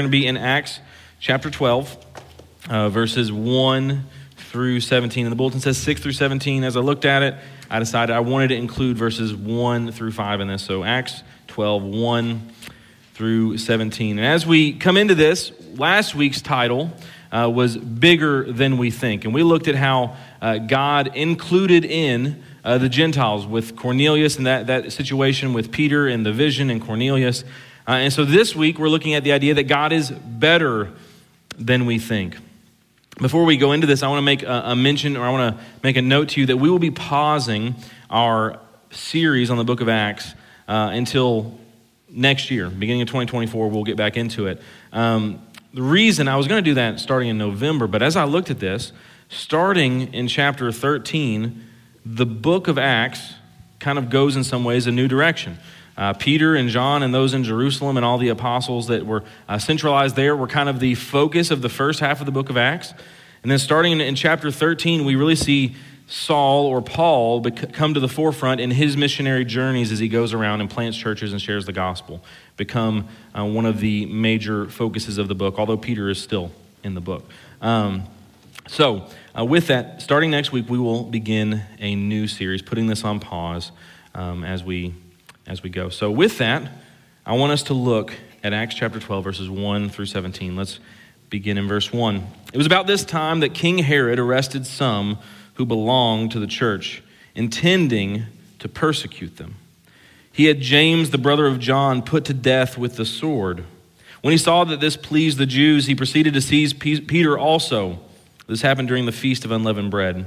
going to be in Acts chapter 12, uh, verses 1 through 17. And the bulletin says 6 through 17. As I looked at it, I decided I wanted to include verses 1 through 5 in this. So Acts 12, 1 through 17. And as we come into this, last week's title uh, was Bigger Than We Think. And we looked at how uh, God included in uh, the Gentiles with Cornelius and that, that situation with Peter and the vision and Cornelius. Uh, and so this week we're looking at the idea that God is better than we think. Before we go into this, I want to make a, a mention or I want to make a note to you that we will be pausing our series on the book of Acts uh, until next year, beginning of 2024. We'll get back into it. Um, the reason I was going to do that starting in November, but as I looked at this, starting in chapter 13, the book of Acts kind of goes in some ways a new direction. Uh, Peter and John and those in Jerusalem and all the apostles that were uh, centralized there were kind of the focus of the first half of the book of Acts. And then starting in, in chapter 13, we really see Saul or Paul come to the forefront in his missionary journeys as he goes around and plants churches and shares the gospel, become uh, one of the major focuses of the book, although Peter is still in the book. Um, so, uh, with that, starting next week, we will begin a new series, putting this on pause um, as, we, as we go. So, with that, I want us to look at Acts chapter 12, verses 1 through 17. Let's begin in verse 1. It was about this time that King Herod arrested some who belonged to the church, intending to persecute them. He had James, the brother of John, put to death with the sword. When he saw that this pleased the Jews, he proceeded to seize Peter also. This happened during the Feast of Unleavened Bread.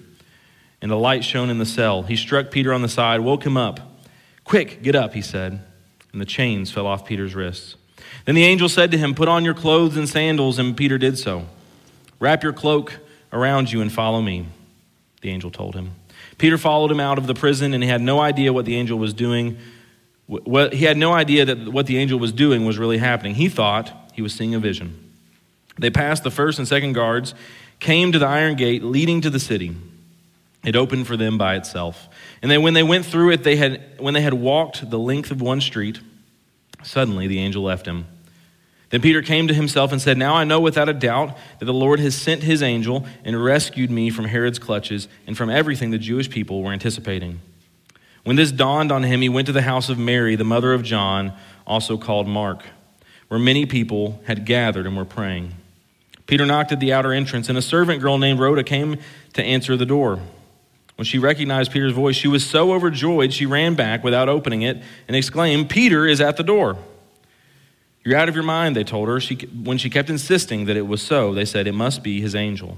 and a light shone in the cell. He struck Peter on the side, woke him up. Quick, get up, he said. And the chains fell off Peter's wrists. Then the angel said to him, Put on your clothes and sandals, and Peter did so. Wrap your cloak around you and follow me, the angel told him. Peter followed him out of the prison, and he had no idea what the angel was doing. He had no idea that what the angel was doing was really happening. He thought he was seeing a vision. They passed the first and second guards, came to the iron gate leading to the city. It opened for them by itself. And then when they went through it, they had, when they had walked the length of one street, suddenly the angel left him. Then Peter came to himself and said, Now I know without a doubt that the Lord has sent his angel and rescued me from Herod's clutches and from everything the Jewish people were anticipating. When this dawned on him, he went to the house of Mary, the mother of John, also called Mark, where many people had gathered and were praying. Peter knocked at the outer entrance, and a servant girl named Rhoda came to answer the door. When she recognized Peter's voice, she was so overjoyed she ran back without opening it and exclaimed, Peter is at the door. You're out of your mind, they told her. She, when she kept insisting that it was so, they said, It must be his angel.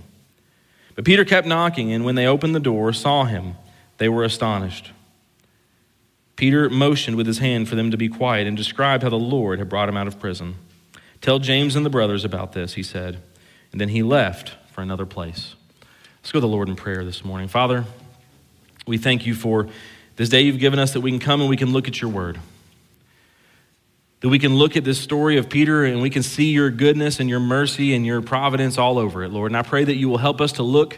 But Peter kept knocking, and when they opened the door, saw him, they were astonished. Peter motioned with his hand for them to be quiet and described how the Lord had brought him out of prison. Tell James and the brothers about this, he said. And then he left for another place. Let's go to the Lord in prayer this morning. Father, we thank you for this day you've given us that we can come and we can look at your word. That we can look at this story of Peter and we can see your goodness and your mercy and your providence all over it, Lord. And I pray that you will help us to look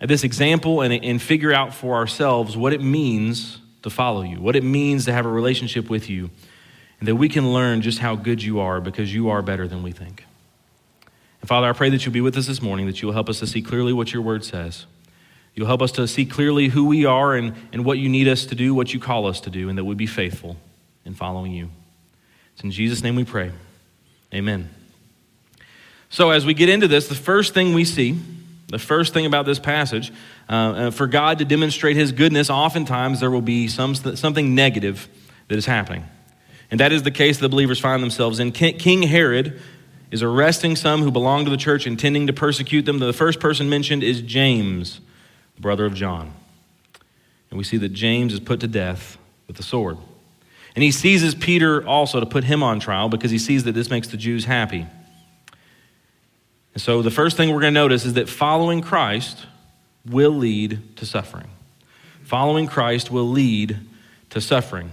at this example and, and figure out for ourselves what it means to follow you, what it means to have a relationship with you, and that we can learn just how good you are because you are better than we think. And Father, I pray that you'll be with us this morning, that you will help us to see clearly what your word says. You'll help us to see clearly who we are and, and what you need us to do, what you call us to do, and that we be faithful in following you. It's in Jesus' name we pray. Amen. So, as we get into this, the first thing we see, the first thing about this passage, uh, uh for God to demonstrate his goodness, oftentimes there will be some, something negative that is happening. And that is the case the believers find themselves in. King Herod is arresting some who belong to the church, intending to persecute them. The first person mentioned is James brother of John. And we see that James is put to death with the sword. And he seizes Peter also to put him on trial because he sees that this makes the Jews happy. And so the first thing we're going to notice is that following Christ will lead to suffering. Following Christ will lead to suffering.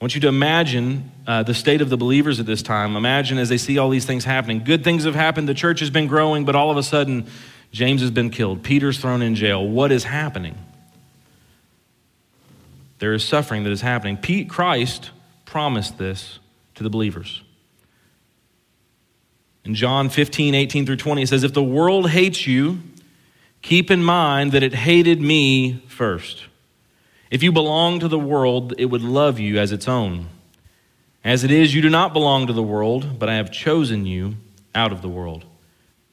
I want you to imagine uh, the state of the believers at this time. Imagine as they see all these things happening. Good things have happened. The church has been growing, but all of a sudden, James has been killed. Peter's thrown in jail. What is happening? There is suffering that is happening. Pete Christ promised this to the believers. In John 15, 18 through 20, it says, If the world hates you, keep in mind that it hated me first. If you belong to the world, it would love you as its own. As it is, you do not belong to the world, but I have chosen you out of the world.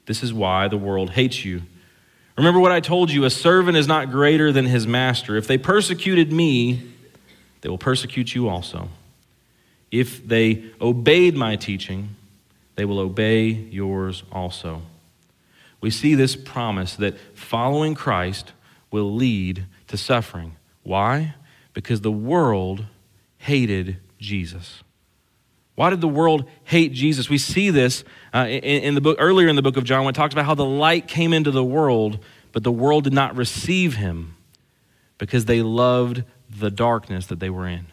This is why the world hates you. Remember what I told you a servant is not greater than his master. If they persecuted me, they will persecute you also. If they obeyed my teaching, they will obey yours also. We see this promise that following Christ will lead to suffering. Why? Because the world hated Jesus. Why did the world hate Jesus? We see this uh, in, in, the book earlier in the book of John when it talks about how the light came into the world, but the world did not receive him because they loved the darkness that they were in.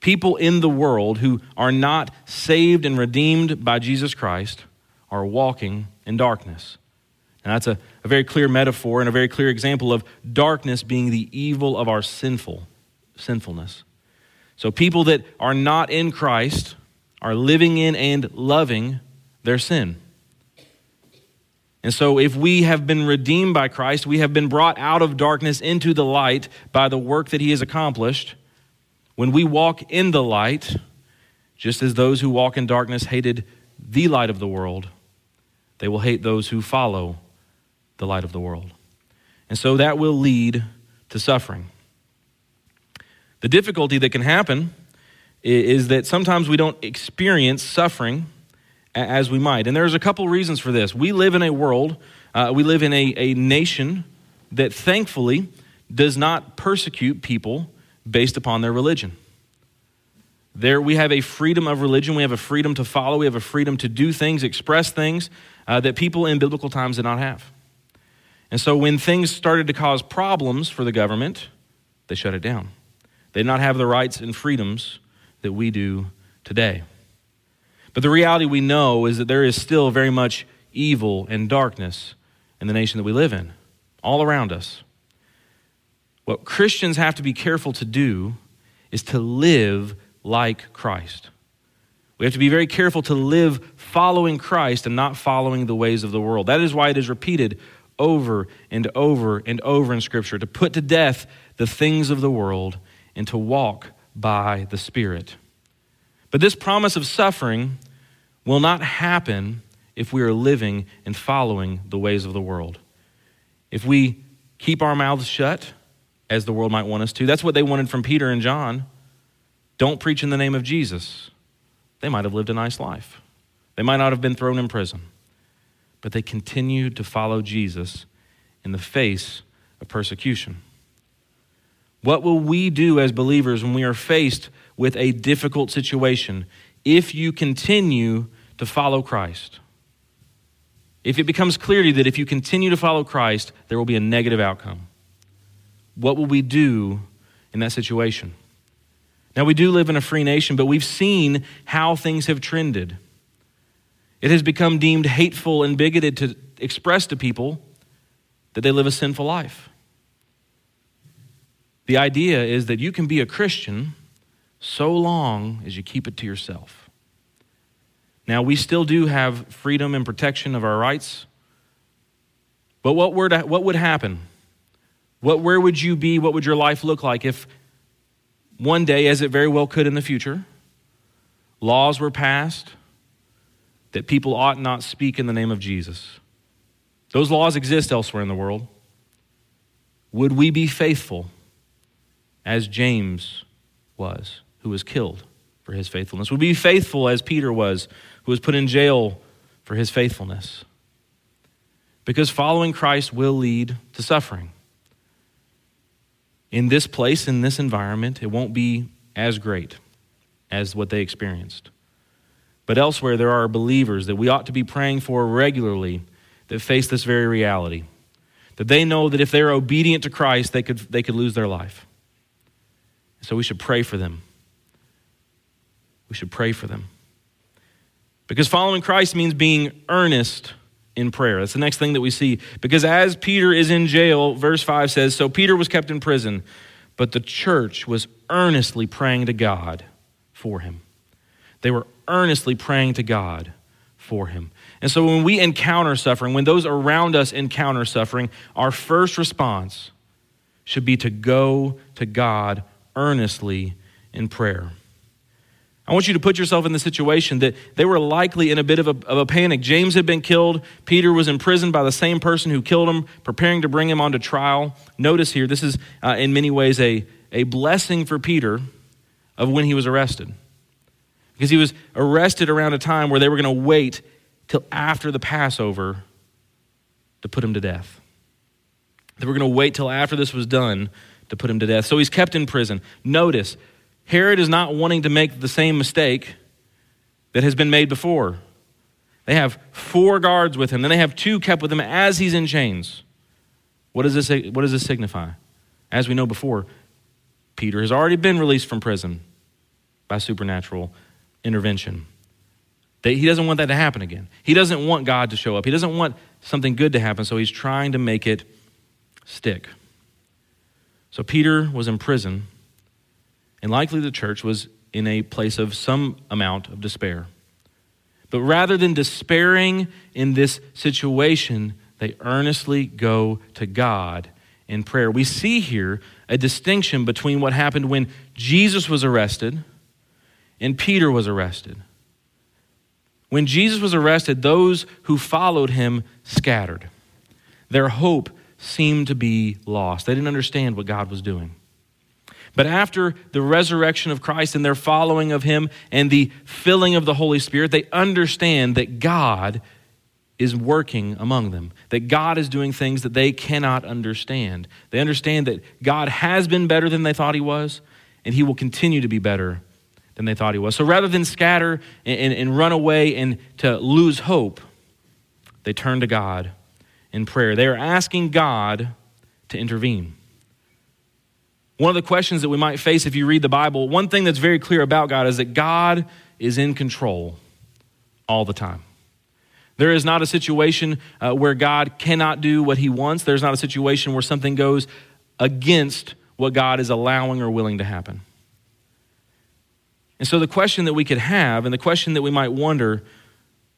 People in the world who are not saved and redeemed by Jesus Christ are walking in darkness. And that's a, a very clear metaphor and a very clear example of darkness being the evil of our sinful sinfulness. So people that are not in Christ are living in and loving their sin. And so, if we have been redeemed by Christ, we have been brought out of darkness into the light by the work that He has accomplished. When we walk in the light, just as those who walk in darkness hated the light of the world, they will hate those who follow the light of the world. And so that will lead to suffering. The difficulty that can happen is that sometimes we don't experience suffering as we might. And there's a couple reasons for this. We live in a world, uh, we live in a, a nation that thankfully does not persecute people based upon their religion. There, we have a freedom of religion. We have a freedom to follow. We have a freedom to do things, express things uh, that people in biblical times did not have. And so when things started to cause problems for the government, they shut it down. They did not have the rights and freedoms that we do today. But the reality we know is that there is still very much evil and darkness in the nation that we live in, all around us. What Christians have to be careful to do is to live like Christ. We have to be very careful to live following Christ and not following the ways of the world. That is why it is repeated over and over and over in Scripture to put to death the things of the world and to walk by the Spirit. But this promise of suffering will not happen if we are living and following the ways of the world. If we keep our mouths shut, as the world might want us to, that's what they wanted from Peter and John. Don't preach in the name of Jesus. They might have lived a nice life, they might not have been thrown in prison but they continued to follow Jesus in the face of persecution. What will we do as believers when we are faced with a difficult situation if you continue to follow Christ? If it becomes clear to you that if you continue to follow Christ, there will be a negative outcome, what will we do in that situation? Now, we do live in a free nation, but we've seen how things have trended. It has become deemed hateful and bigoted to express to people that they live a sinful life. The idea is that you can be a Christian so long as you keep it to yourself. Now, we still do have freedom and protection of our rights, but what, were to, what would happen? What, where would you be? What would your life look like if one day, as it very well could in the future, laws were passed that people ought not speak in the name of Jesus. Those laws exist elsewhere in the world. Would we be faithful as James was, who was killed for his faithfulness? Would we be faithful as Peter was, who was put in jail for his faithfulness? Because following Christ will lead to suffering. In this place, in this environment, it won't be as great as what they experienced. But elsewhere, there are believers that we ought to be praying for regularly that face this very reality. That they know that if they're obedient to Christ, they could, they could lose their life. So we should pray for them. We should pray for them. Because following Christ means being earnest in prayer. That's the next thing that we see. Because as Peter is in jail, verse 5 says So Peter was kept in prison, but the church was earnestly praying to God for him. They were earnestly praying to God for him. And so when we encounter suffering, when those around us encounter suffering, our first response should be to go to God earnestly in prayer. I want you to put yourself in the situation that they were likely in a bit of a, of a, panic. James had been killed. Peter was imprisoned by the same person who killed him, preparing to bring him onto trial. Notice here, this is uh, in many ways a, a blessing for Peter of when he was arrested because he was arrested around a time where they were going to wait till after the Passover to put him to death. They were going to wait till after this was done to put him to death. So he's kept in prison. Notice, Herod is not wanting to make the same mistake that has been made before. They have four guards with him, then they have two kept with him as he's in chains. What does this, what does this signify? As we know before, Peter has already been released from prison by supernatural intervention. He doesn't want that to happen again. He doesn't want God to show up. He doesn't want something good to happen, so he's trying to make it stick. So Peter was in prison, and likely the church was in a place of some amount of despair. But rather than despairing in this situation, they earnestly go to God in prayer. We see here a distinction between what happened when Jesus was arrested and Peter was arrested. When Jesus was arrested, those who followed him scattered. Their hope seemed to be lost. They didn't understand what God was doing. But after the resurrection of Christ and their following of him and the filling of the Holy Spirit, they understand that God is working among them, that God is doing things that they cannot understand. They understand that God has been better than they thought he was, and he will continue to be better than they thought he was. So rather than scatter and, and, and run away and to lose hope, they turn to God in prayer. They are asking God to intervene. One of the questions that we might face if you read the Bible, one thing that's very clear about God is that God is in control all the time. There is not a situation uh, where God cannot do what he wants. There's not a situation where something goes against what God is allowing or willing to happen. And so, the question that we could have, and the question that we might wonder,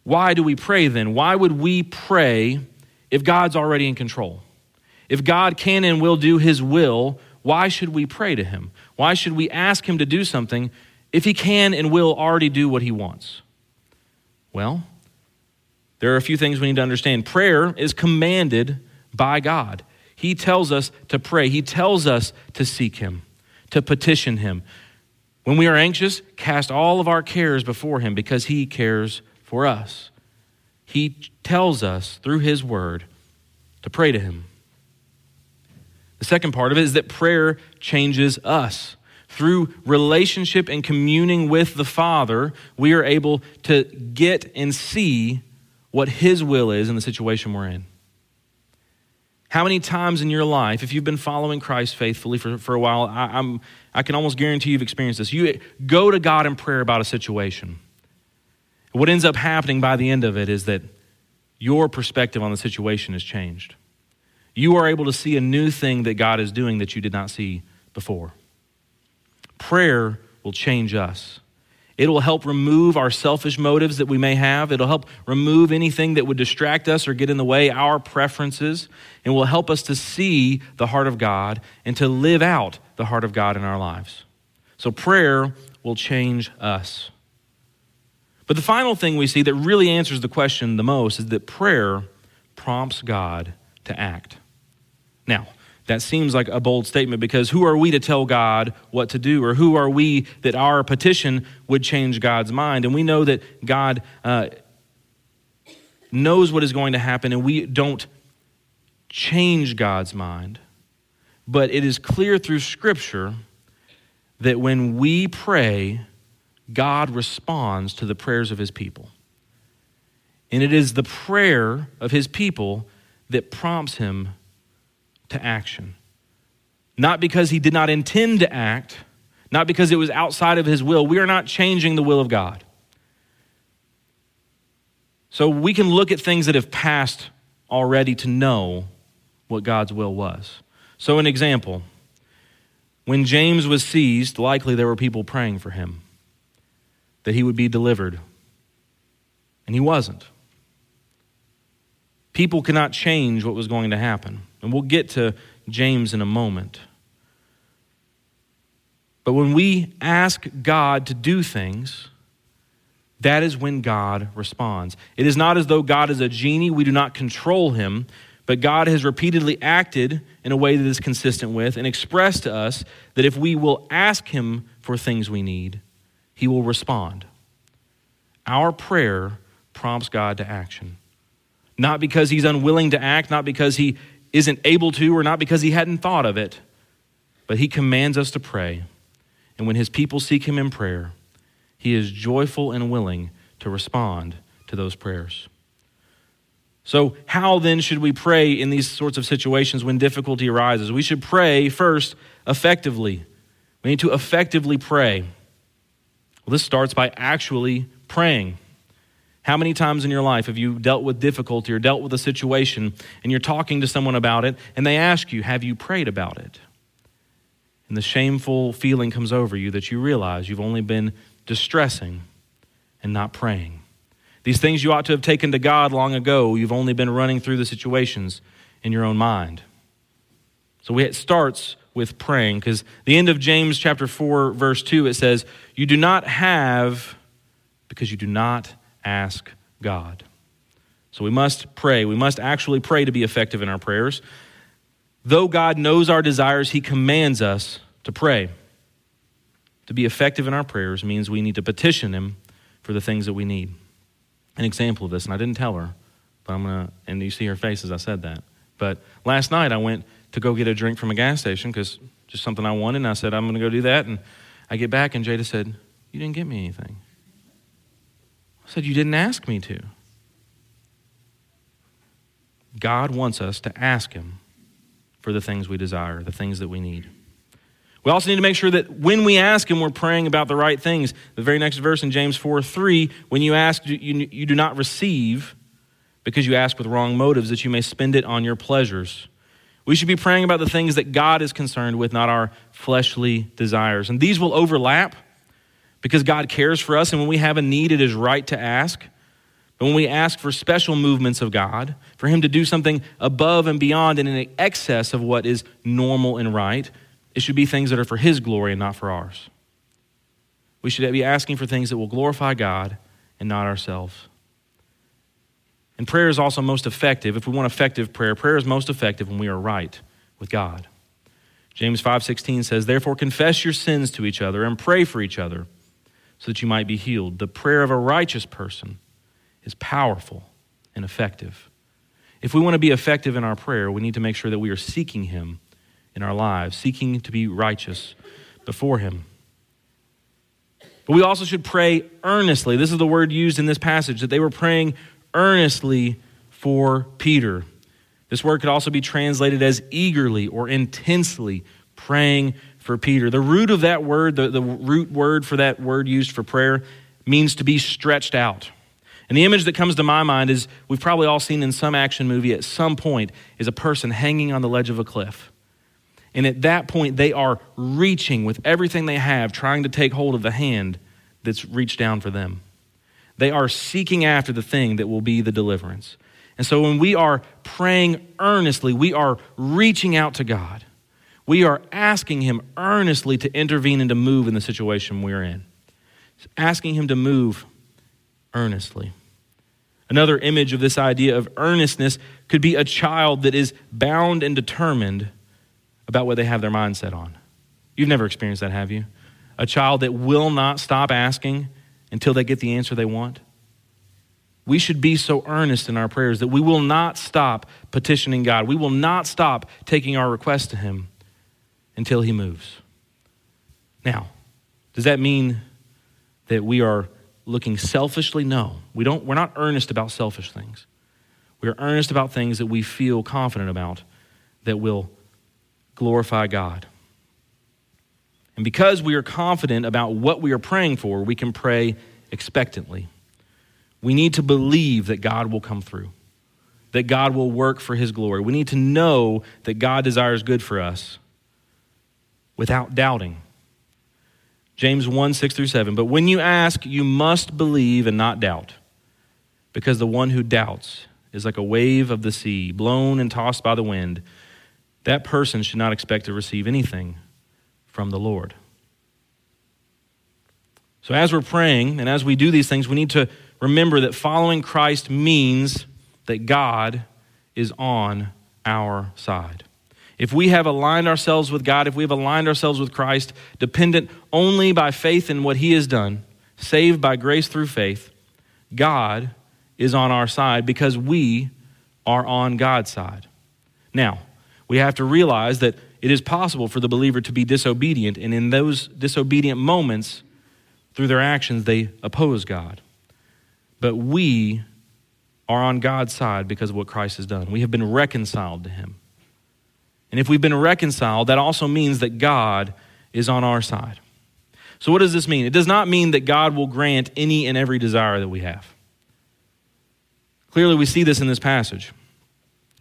why do we pray then? Why would we pray if God's already in control? If God can and will do his will, why should we pray to him? Why should we ask him to do something if he can and will already do what he wants? Well, there are a few things we need to understand. Prayer is commanded by God. He tells us to pray, He tells us to seek Him, to petition Him, when we are anxious, cast all of our cares before Him because He cares for us. He tells us through His Word to pray to Him. The second part of it is that prayer changes us. Through relationship and communing with the Father, we are able to get and see what His will is in the situation we're in. How many times in your life, if you've been following Christ faithfully for, for a while, I, am I can almost guarantee you've experienced this. You go to God in prayer about a situation. What ends up happening by the end of it is that your perspective on the situation has changed. You are able to see a new thing that God is doing that you did not see before. Prayer will change us. It will help remove our selfish motives that we may have. It'll help remove anything that would distract us or get in the way, our preferences, and will help us to see the heart of God and to live out the heart of God in our lives. So prayer will change us. But the final thing we see that really answers the question the most is that prayer prompts God to act. Now, that seems like a bold statement because who are we to tell God what to do? Or who are we that our petition would change God's mind? And we know that God uh, knows what is going to happen and we don't change God's mind. But it is clear through Scripture that when we pray, God responds to the prayers of his people. And it is the prayer of his people that prompts him to action. Not because he did not intend to act, not because it was outside of his will. We are not changing the will of God. So we can look at things that have passed already to know what God's will was. So, an example when James was seized, likely there were people praying for him that he would be delivered, and he wasn't. People cannot change what was going to happen. And we'll get to James in a moment. But when we ask God to do things, that is when God responds. It is not as though God is a genie, we do not control him, but God has repeatedly acted in a way that is consistent with and expressed to us that if we will ask him for things we need, he will respond. Our prayer prompts God to action. Not because he's unwilling to act, not because he isn't able to, or not because he hadn't thought of it, but he commands us to pray. And when his people seek him in prayer, he is joyful and willing to respond to those prayers. So, how then should we pray in these sorts of situations when difficulty arises? We should pray first effectively. We need to effectively pray. Well, this starts by actually praying. How many times in your life have you dealt with difficulty or dealt with a situation and you're talking to someone about it and they ask you, Have you prayed about it? And the shameful feeling comes over you that you realize you've only been distressing and not praying. These things you ought to have taken to God long ago. You've only been running through the situations in your own mind. So it starts with praying because the end of James chapter 4 verse 2 it says, "You do not have because you do not ask God." So we must pray. We must actually pray to be effective in our prayers. Though God knows our desires, he commands us to pray. To be effective in our prayers means we need to petition him for the things that we need an example of this, and I didn't tell her, but I'm gonna, and you see her face as I said that. But last night I went to go get a drink from a gas station because just something I wanted, and I said, I'm gonna go do that. And I get back, and Jada said, You didn't get me anything. I said, You didn't ask me to. God wants us to ask Him for the things we desire, the things that we need. We also need to make sure that when we ask Him, we're praying about the right things. The very next verse in James 4 3, when you ask, you, you do not receive because you ask with wrong motives, that you may spend it on your pleasures. We should be praying about the things that God is concerned with, not our fleshly desires. And these will overlap because God cares for us, and when we have a need, it is right to ask. But when we ask for special movements of God, for Him to do something above and beyond and in excess of what is normal and right, it should be things that are for His glory and not for ours. We should be asking for things that will glorify God and not ourselves. And prayer is also most effective. If we want effective prayer, prayer is most effective when we are right with God. James 5:16 says, "Therefore confess your sins to each other and pray for each other, so that you might be healed. The prayer of a righteous person is powerful and effective." If we want to be effective in our prayer, we need to make sure that we are seeking him in our lives, seeking to be righteous before Him. But we also should pray earnestly. This is the word used in this passage that they were praying earnestly for Peter. This word could also be translated as eagerly or intensely praying for Peter. The root of that word, the, the root word for that word used for prayer, means to be stretched out. And the image that comes to my mind is we've probably all seen in some action movie at some point is a person hanging on the ledge of a cliff. And at that point, they are reaching with everything they have, trying to take hold of the hand that's reached down for them. They are seeking after the thing that will be the deliverance. And so when we are praying earnestly, we are reaching out to God. We are asking Him earnestly to intervene and to move in the situation we're in. Asking Him to move earnestly. Another image of this idea of earnestness could be a child that is bound and determined about what they have their mindset on. You've never experienced that, have you? A child that will not stop asking until they get the answer they want. We should be so earnest in our prayers that we will not stop petitioning God. We will not stop taking our request to Him until He moves. Now, does that mean that we are looking selfishly? No. We don't, we're not earnest about selfish things. We are earnest about things that we feel confident about that will glorify God. And because we are confident about what we are praying for, we can pray expectantly. We need to believe that God will come through, that God will work for his glory. We need to know that God desires good for us without doubting. James 1 6 through 7. But when you ask, you must believe and not doubt, because the one who doubts is like a wave of the sea, blown and tossed by the wind. That person should not expect to receive anything from the Lord. So, as we're praying and as we do these things, we need to remember that following Christ means that God is on our side. If we have aligned ourselves with God, if we have aligned ourselves with Christ, dependent only by faith in what He has done, saved by grace through faith, God is on our side because we are on God's side. Now, we have to realize that it is possible for the believer to be disobedient, and in those disobedient moments, through their actions, they oppose God. But we are on God's side because of what Christ has done. We have been reconciled to Him. And if we've been reconciled, that also means that God is on our side. So, what does this mean? It does not mean that God will grant any and every desire that we have. Clearly, we see this in this passage.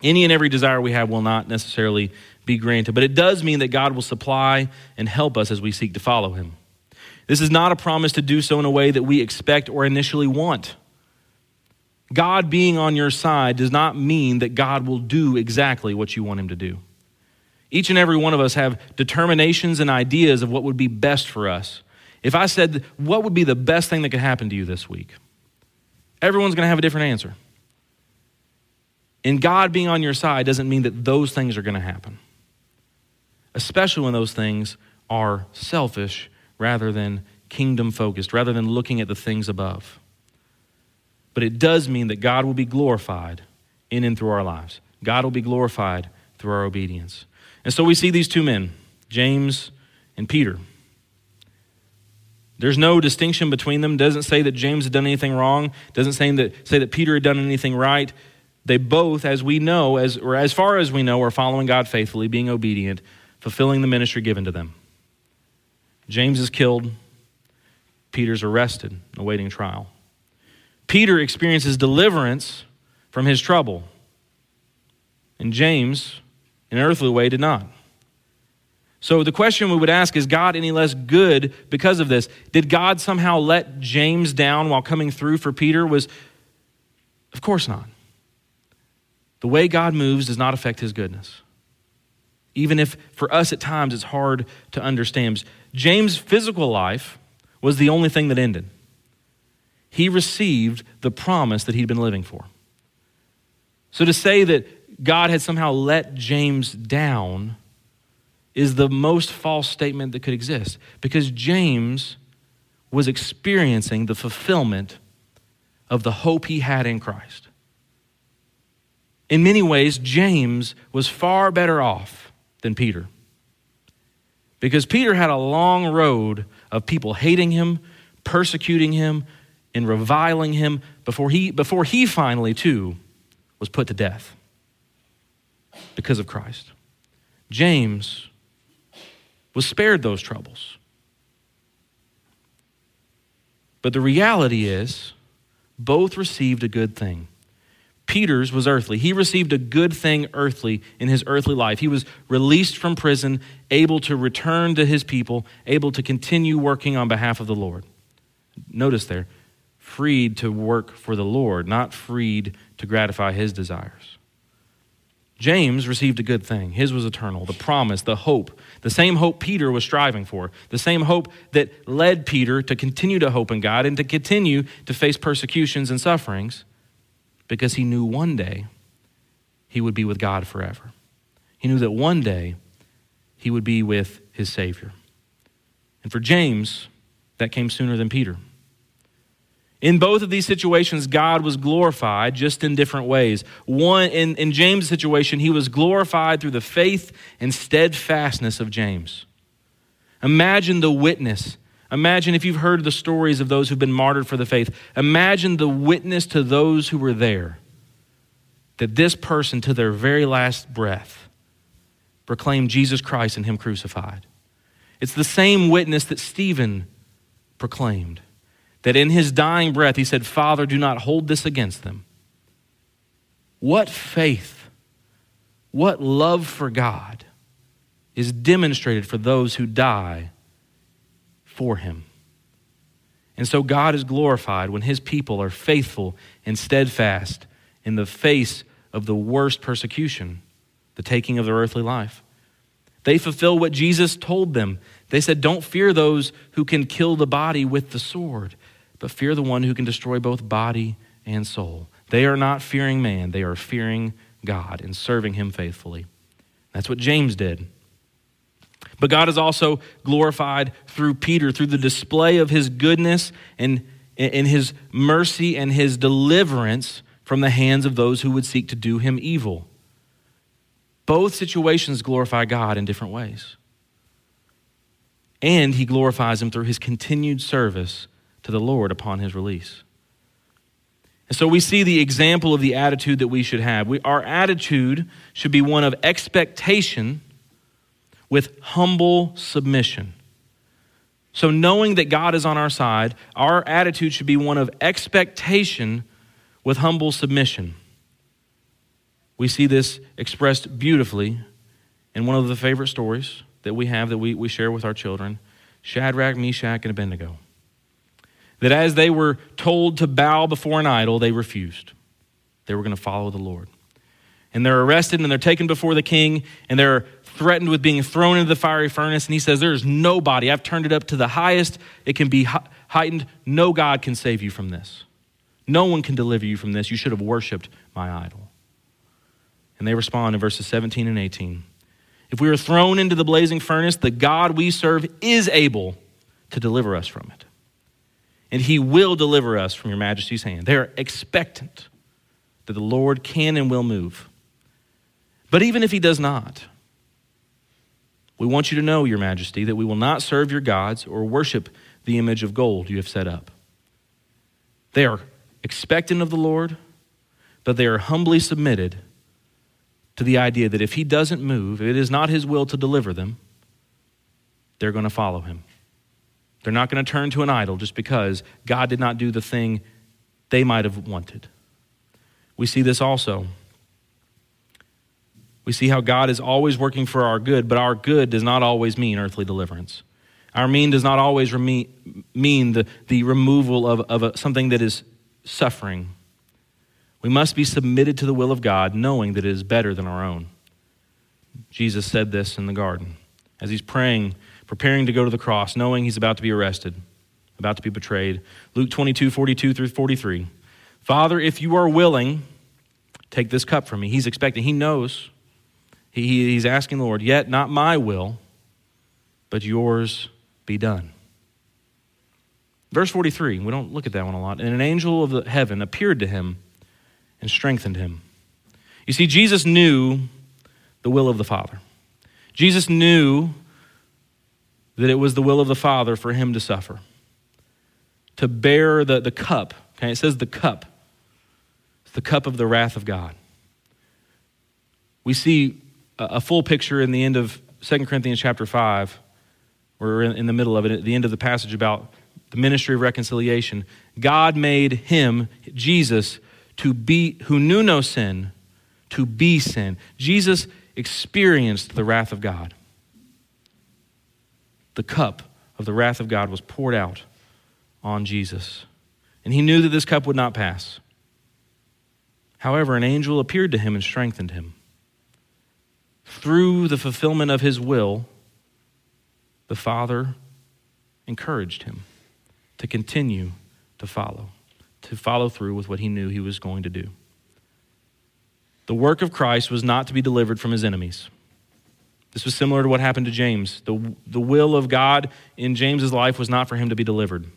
Any and every desire we have will not necessarily be granted, but it does mean that God will supply and help us as we seek to follow Him. This is not a promise to do so in a way that we expect or initially want. God being on your side does not mean that God will do exactly what you want Him to do. Each and every one of us have determinations and ideas of what would be best for us. If I said, What would be the best thing that could happen to you this week? Everyone's going to have a different answer. And God being on your side doesn't mean that those things are going to happen, especially when those things are selfish rather than kingdom focused, rather than looking at the things above. But it does mean that God will be glorified in and through our lives. God will be glorified through our obedience. And so we see these two men, James and Peter. There's no distinction between them. Doesn't say that James had done anything wrong. Doesn't say that, say that Peter had done anything right. They both, as we know, as, or as far as we know, are following God faithfully, being obedient, fulfilling the ministry given to them. James is killed. Peter's arrested, awaiting trial. Peter experiences deliverance from his trouble. And James, in an earthly way, did not. So the question we would ask is God any less good because of this? Did God somehow let James down while coming through for Peter? Was of course not. The way God moves does not affect his goodness. Even if for us at times it's hard to understand. James' physical life was the only thing that ended. He received the promise that he'd been living for. So to say that God had somehow let James down is the most false statement that could exist because James was experiencing the fulfillment of the hope he had in Christ. In many ways, James was far better off than Peter. Because Peter had a long road of people hating him, persecuting him, and reviling him before he, before he finally, too, was put to death because of Christ. James was spared those troubles. But the reality is, both received a good thing. Peter's was earthly. He received a good thing earthly in his earthly life. He was released from prison, able to return to his people, able to continue working on behalf of the Lord. Notice there, freed to work for the Lord, not freed to gratify his desires. James received a good thing. His was eternal, the promise, the hope, the same hope Peter was striving for, the same hope that led Peter to continue to hope in God and to continue to face persecutions and sufferings because he knew one day he would be with God forever. He knew that one day he would be with his Savior. And for James, that came sooner than Peter. In both of these situations, God was glorified just in different ways. One, in, in James' situation, he was glorified through the faith and steadfastness of James. Imagine the witness Imagine if you've heard the stories of those who've been martyred for the faith. Imagine the witness to those who were there that this person, to their very last breath, proclaimed Jesus Christ and Him crucified. It's the same witness that Stephen proclaimed. That in his dying breath, he said, Father, do not hold this against them. What faith, what love for God is demonstrated for those who die for him. And so God is glorified when his people are faithful and steadfast in the face of the worst persecution, the taking of their earthly life. They fulfill what Jesus told them. They said, Don't fear those who can kill the body with the sword, but fear the one who can destroy both body and soul. They are not fearing man, they are fearing God and serving him faithfully. That's what James did. But God is also glorified through Peter, through the display of his goodness and, and his mercy and his deliverance from the hands of those who would seek to do him evil. Both situations glorify God in different ways. And he glorifies him through his continued service to the Lord upon his release. And so we see the example of the attitude that we should have. We, our attitude should be one of expectation with humble submission. So, knowing that God is on our side, our attitude should be one of expectation with humble submission. We see this expressed beautifully in one of the favorite stories that we have that we, we share with our children Shadrach, Meshach, and Abednego. That as they were told to bow before an idol, they refused. They were going to follow the Lord. And they're arrested and they're taken before the king and they're threatened with being thrown into the fiery furnace. And he says, There's nobody. I've turned it up to the highest. It can be heightened. No God can save you from this. No one can deliver you from this. You should have worshiped my idol. And they respond in verses 17 and 18. If we are thrown into the blazing furnace, the God we serve is able to deliver us from it. And he will deliver us from your majesty's hand. They're expectant that the Lord can and will move. But even if he does not, we want you to know, Your Majesty, that we will not serve your gods or worship the image of gold you have set up. They are expectant of the Lord, but they are humbly submitted to the idea that if he doesn't move, it is not his will to deliver them, they're going to follow him. They're not going to turn to an idol just because God did not do the thing they might have wanted. We see this also. We see how God is always working for our good, but our good does not always mean earthly deliverance. Our mean does not always mean the, the removal of, of a, something that is suffering we must be submitted to the will of God, knowing that it is better than our own. Jesus said this in the garden as he's praying, preparing to go to the cross, knowing he's about to be arrested, about to be betrayed. Luke 22, 42 through 43. Father, if you are willing, take this cup from me. He's expecting, he knows. He, he's asking the Lord, yet not my will, but yours be done. Verse 43, we don't look at that one a lot. And an angel of the heaven appeared to him and strengthened him. You see, Jesus knew the will of the Father. Jesus knew that it was the will of the Father for him to suffer, to bear the, the cup. Okay, it says the cup. It's the cup of the wrath of God. We see a, full picture in the end of 2 Corinthians chapter 5. We're in the middle of it, at the end of the passage about the ministry of reconciliation. God made him, Jesus, to be, who knew no sin, to be sin. Jesus experienced the wrath of God. The cup of the wrath of God was poured out on Jesus. And he knew that this cup would not pass. However, an angel appeared to him and strengthened him. Through the fulfillment of his will, the Father encouraged him to continue to follow to follow through with what he knew he was going to do. The work of Christ was not to be delivered from his enemies. This was similar to what happened to James. The, the will of God in James's life was not for him to be delivered.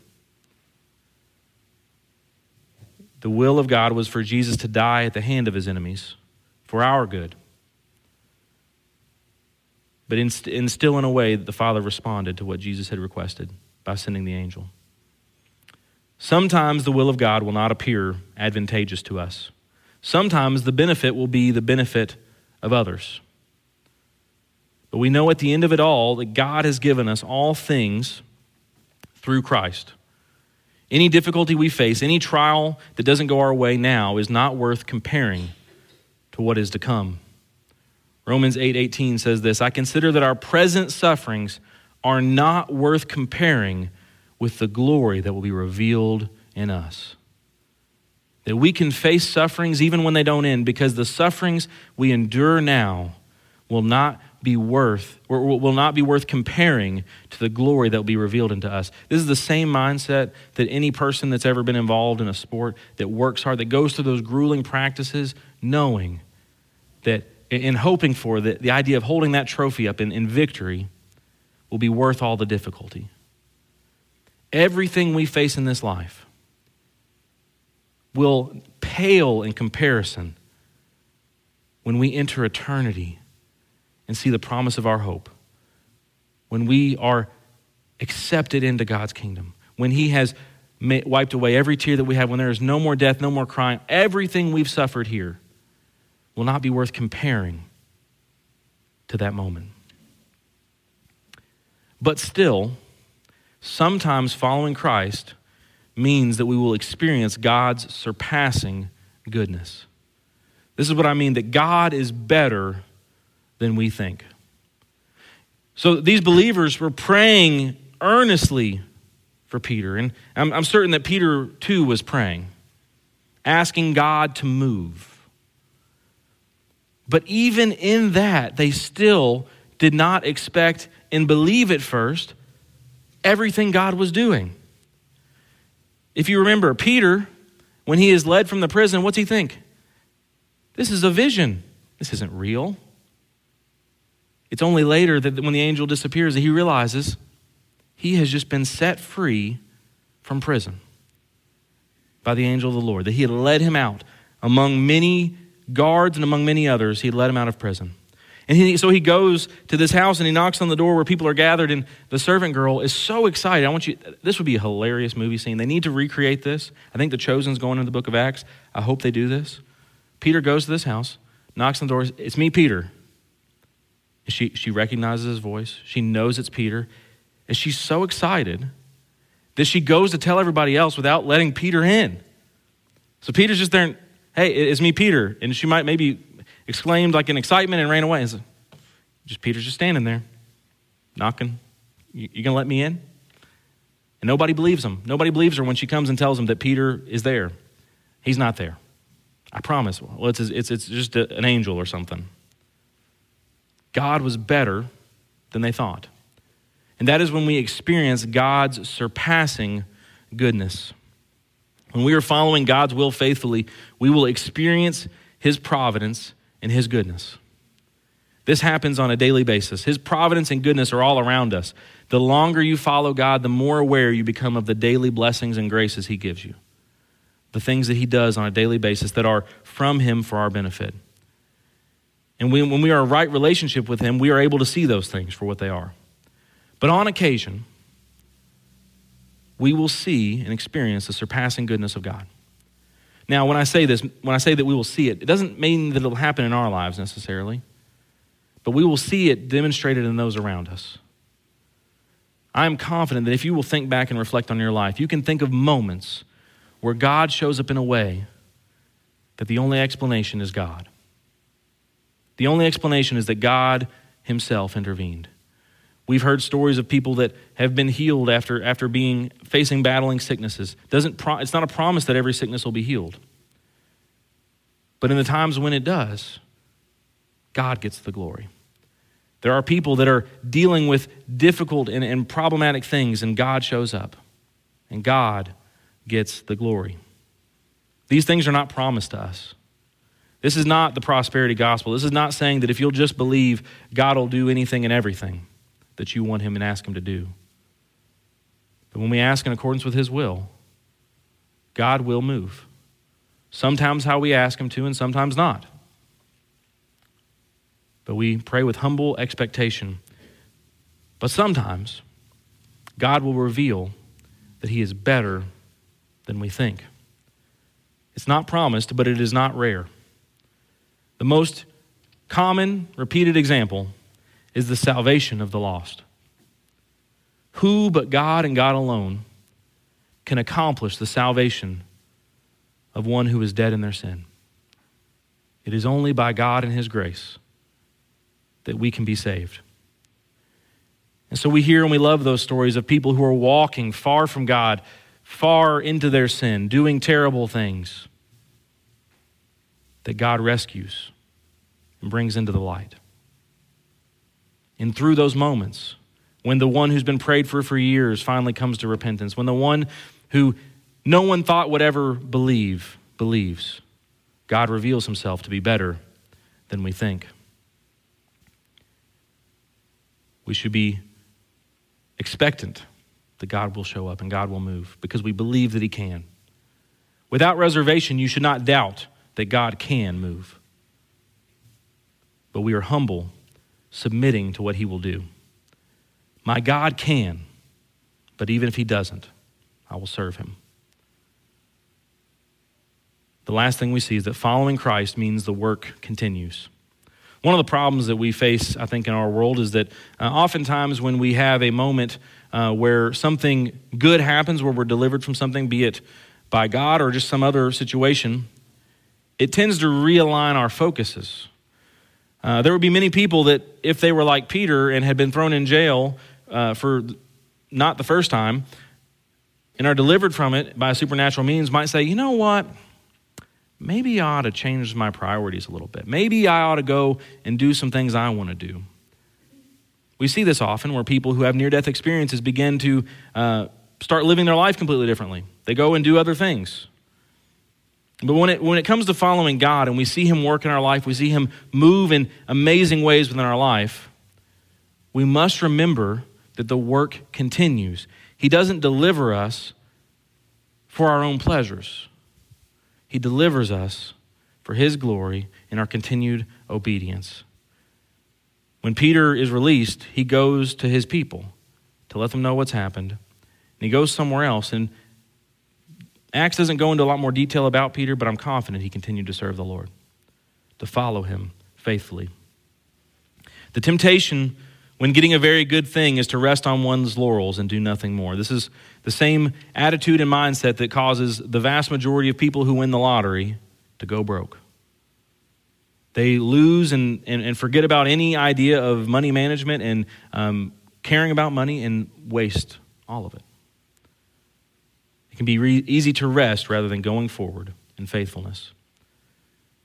The will of God was for Jesus to die at the hand of his enemies for our good. But in, in still in a way, the Father responded to what Jesus had requested. by sending the angel. Sometimes the will of God will not appear advantageous to us. Sometimes the benefit will be the benefit of others. But we know at the end of it all that God has given us all things through Christ. Any difficulty we face, any trial that doesn't go our way now is not worth comparing to what is to come. Romans 8:18 8, says this, I consider that our present sufferings are not worth comparing with the glory that will be revealed in us. That we can face sufferings even when they don't end because the sufferings we endure now will not be worth or will not be worth comparing to the glory that will be revealed into us. This is the same mindset that any person that's ever been involved in a sport that works hard, that goes through those grueling practices, knowing that and hoping for the, the idea of holding that trophy up in, in victory will be worth all the difficulty. Everything we face in this life will pale in comparison when we enter eternity and see the promise of our hope. When we are accepted into God's kingdom, when He has wiped away every tear that we have, when there is no more death, no more crying, everything we've suffered here will not be worth comparing to that moment. But still, sometimes following Christ means that we will experience God's surpassing goodness. This is what I mean that God is better than we think. So these believers were praying earnestly for Peter, and I'm, I'm certain that Peter too was praying, asking God to move. But even in that, they still did not expect and believe at first everything God was doing. If you remember, Peter, when he is led from the prison, what's he think? This is a vision. This isn't real. It's only later that when the angel disappears that he realizes he has just been set free from prison by the angel of the Lord, that he had led him out among many guards and among many others, he led him out of prison. And he, so he goes to this house and he knocks on the door where people are gathered, and the servant girl is so excited. I want you, this would be a hilarious movie scene. They need to recreate this. I think The Chosen's going into the book of Acts. I hope they do this. Peter goes to this house, knocks on the door. It's me, Peter. She, she recognizes his voice. She knows it's Peter. And she's so excited that she goes to tell everybody else without letting Peter in. So Peter's just there, and, hey, it's me, Peter. And she might maybe exclaimed like in excitement and ran away. And said, just Peter's just standing there, knocking. You, gonna let me in? And nobody believes him. Nobody believes her when she comes and tells him that Peter is there. He's not there. I promise. Well, it's, it's, it's just an angel or something. God was better than they thought. And that is when we experience God's surpassing goodness. When we are following God's will faithfully, we will experience His providence and His goodness. This happens on a daily basis. His providence and goodness are all around us. The longer you follow God, the more aware you become of the daily blessings and graces He gives you, the things that He does on a daily basis that are from Him for our benefit. And we, when we are in a right relationship with Him, we are able to see those things for what they are. But on occasion, we will see and experience the surpassing goodness of God. Now, when I say this, when I say that we will see it, it doesn't mean that it'll happen in our lives necessarily, but we will see it demonstrated in those around us. I am confident that if you will think back and reflect on your life, you can think of moments where God shows up in a way that the only explanation is God. The only explanation is that God Himself intervened. We've heard stories of people that have been healed after, after being facing battling sicknesses. Doesn't pro- it's not a promise that every sickness will be healed. But in the times when it does, God gets the glory. There are people that are dealing with difficult and, and problematic things, and God shows up, and God gets the glory. These things are not promised to us. This is not the prosperity gospel. This is not saying that if you'll just believe, God will do anything and everything that you want Him and ask Him to do. But when we ask in accordance with His will, God will move. Sometimes how we ask Him to, and sometimes not. But we pray with humble expectation. But sometimes, God will reveal that He is better than we think. It's not promised, but it is not rare. The most common, repeated example is the salvation of the lost. Who but God and God alone can accomplish the salvation of one who is dead in their sin? It is only by God and His grace that we can be saved. And so we hear and we love those stories of people who are walking far from God, far into their sin, doing terrible things that God rescues and brings into the light. And through those moments, when the one who's been prayed for for years finally comes to repentance, when the one who no one thought would ever believe believes, God reveals himself to be better than we think. We should be expectant that God will show up and God will move because we believe that He can. Without reservation, you should not doubt that God can move. But we are humble, submitting to what He will do. My God can, but even if He doesn't, I will serve Him. The last thing we see is that following Christ means the work continues. One of the problems that we face, I think, in our world is that uh, oftentimes when we have a moment uh, where something good happens, where we're delivered from something, be it by God or just some other situation, it tends to realign our focuses. Uh, there would be many people that, if they were like Peter and had been thrown in jail uh, for not the first time, and are delivered from it by supernatural means, might say, you know what? maybe I ought to change my priorities a little bit. Maybe I ought to go and do some things I want to do. We see this often where people who have near death experiences begin to uh, start living their life completely differently. They go and do other things. But when it, when it comes to following God and we see Him work in our life, we see Him move in amazing ways within our life, we must remember that the work continues. He doesn't deliver us for our own pleasures. He delivers us for His glory in our continued obedience. When Peter is released, he goes to his people to let them know what's happened. And he goes somewhere else. And Acts doesn't go into a lot more detail about Peter, but I'm confident he continued to serve the Lord, to follow him faithfully. The temptation when getting a very good thing is to rest on one's laurels and do nothing more. This is the same attitude and mindset that causes the vast majority of people who win the lottery to go broke. They lose and, and, and forget about any idea of money management and um, caring about money and waste all of it. It can be re- easy to rest rather than going forward in faithfulness.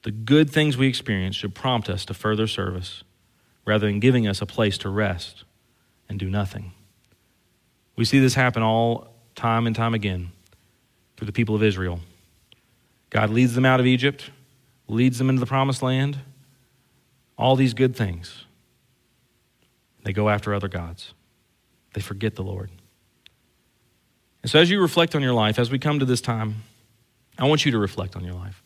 The good things we experience should prompt us to further service rather than giving us a place to rest and do nothing. We see this happen all time and time again through the people of Israel. God leads them out of Egypt, leads them into the promised land, all these good things. They go after other gods, they forget the Lord. And so, as you reflect on your life, as we come to this time, I want you to reflect on your life.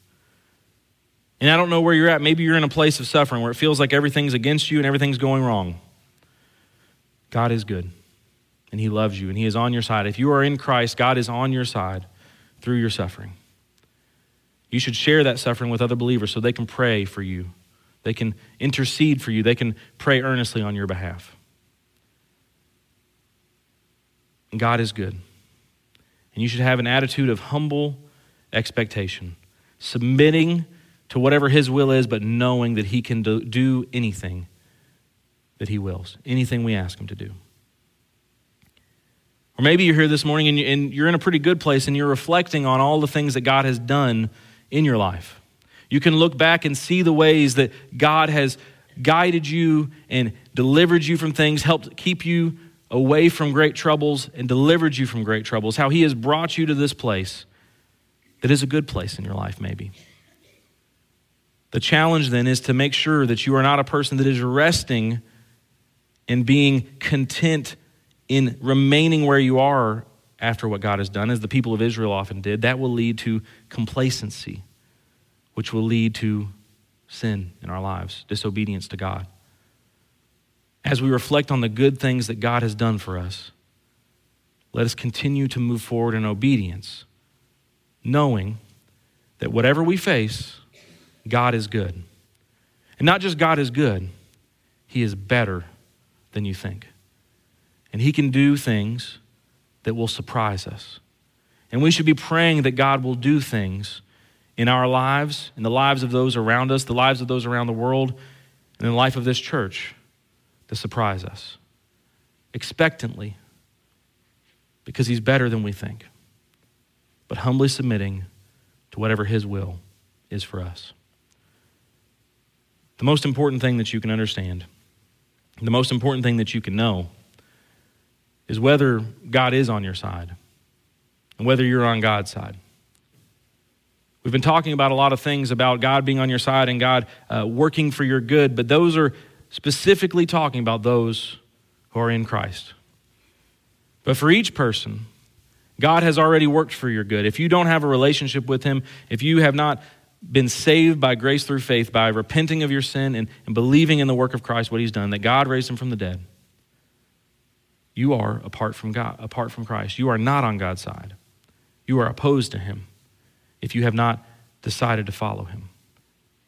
And I don't know where you're at. Maybe you're in a place of suffering where it feels like everything's against you and everything's going wrong. God is good, and He loves you, and He is on your side. If you are in Christ, God is on your side through your suffering. You should share that suffering with other believers so they can pray for you. They can intercede for you. They can pray earnestly on your behalf. God is good. And you should have an attitude of humble expectation, submitting to whatever His will is, but knowing that He can do, anything that He wills, anything we ask Him to do. Or maybe you're here this morning and you're in a pretty good place and you're reflecting on all the things that God has done in your life. You can look back and see the ways that God has guided you and delivered you from things, helped keep you away from great troubles and delivered you from great troubles, how He has brought you to this place that is a good place in your life, maybe. The challenge then is to make sure that you are not a person that is resting and being content in remaining where you are after what God has done, as the people of Israel often did. That will lead to complacency, which will lead to sin in our lives, disobedience to God. As we reflect on the good things that God has done for us, let us continue to move forward in obedience, knowing that whatever we face, God is good. And not just God is good, He is better than you think. And He can do things that will surprise us. And we should be praying that God will do things in our lives, in the lives of those around us, the lives of those around the world, and in the life of this church to surprise us expectantly because He's better than we think, but humbly submitting to whatever His will is for us. The most important thing that you can understand, the most important thing that you can know, is whether God is on your side and whether you're on God's side. We've been talking about a lot of things about God being on your side and God uh, working for your good, but those are specifically talking about those who are in Christ. But for each person, God has already worked for your good. If you don't have a relationship with Him, if you have not been saved by grace through faith, by repenting of your sin and, and believing in the work of Christ, what He's done, that God raised Him from the dead, you are apart from God, apart from Christ. You are not on God's side. You are opposed to Him if you have not decided to follow Him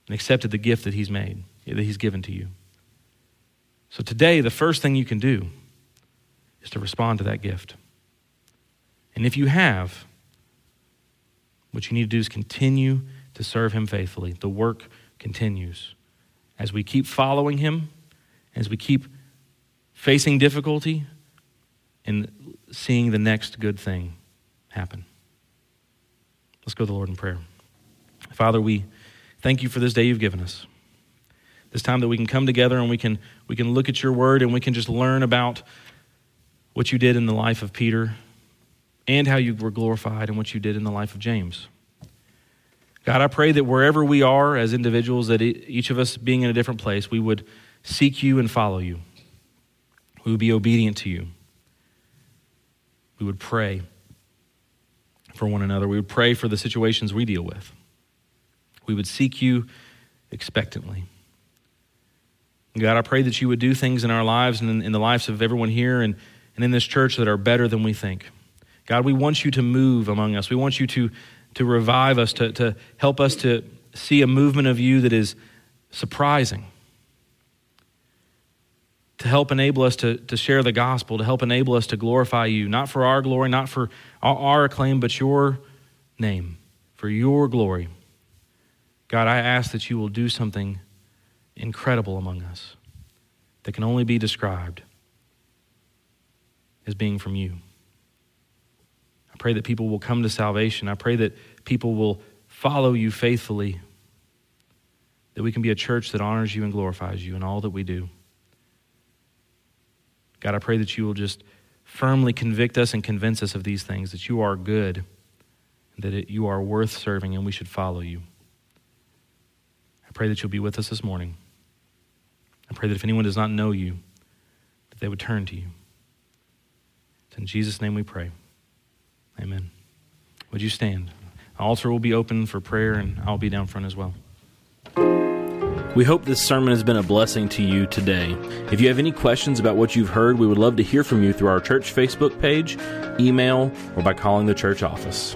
and accepted the gift that He's made, that He's given to you. So today, the first thing you can do is to respond to that gift. And if you have, what you need to do is continue to serve Him faithfully. The work continues. As we keep following Him, as we keep facing difficulty, and seeing the next good thing happen. Let's go to the Lord in prayer. Father, we thank you for this day you've given us. This time that we can come together and we can, we can look at your word and we can just learn about what you did in the life of Peter and how you were glorified and what you did in the life of James. God, I pray that wherever we are as individuals, that each of us being in a different place, we would seek you and follow you. We would be obedient to you. We would pray for one another. We would pray for the situations we deal with. We would seek you expectantly. God, I pray that you would do things in our lives and in, in the lives of everyone here and and in this church that are better than we think. God, we want you to move among us. We want you to, to revive us, to, to help us to see a movement of you that is surprising, to help enable us to, to share the gospel, to help enable us to glorify you, not for our glory, not for our, our acclaim, but your name, for your glory. God, I ask that you will do something incredible among us that can only be described as being from you. I pray that people will come to salvation. I pray that people will follow you faithfully, that we can be a church that honors you and glorifies you in all that we do. God, I pray that you will just firmly convict us and convince us of these things, that you are good, that it, you are worth serving, and we should follow you. I pray that you'll be with us this morning. I pray that if anyone does not know you, that they would turn to you. In Jesus' name we pray. Amen. Would you stand? The altar will be open for prayer, and I'll be down front as well. We hope this sermon has been a blessing to you today. If you have any questions about what you've heard, we would love to hear from you through our church Facebook page, email, or by calling the church office.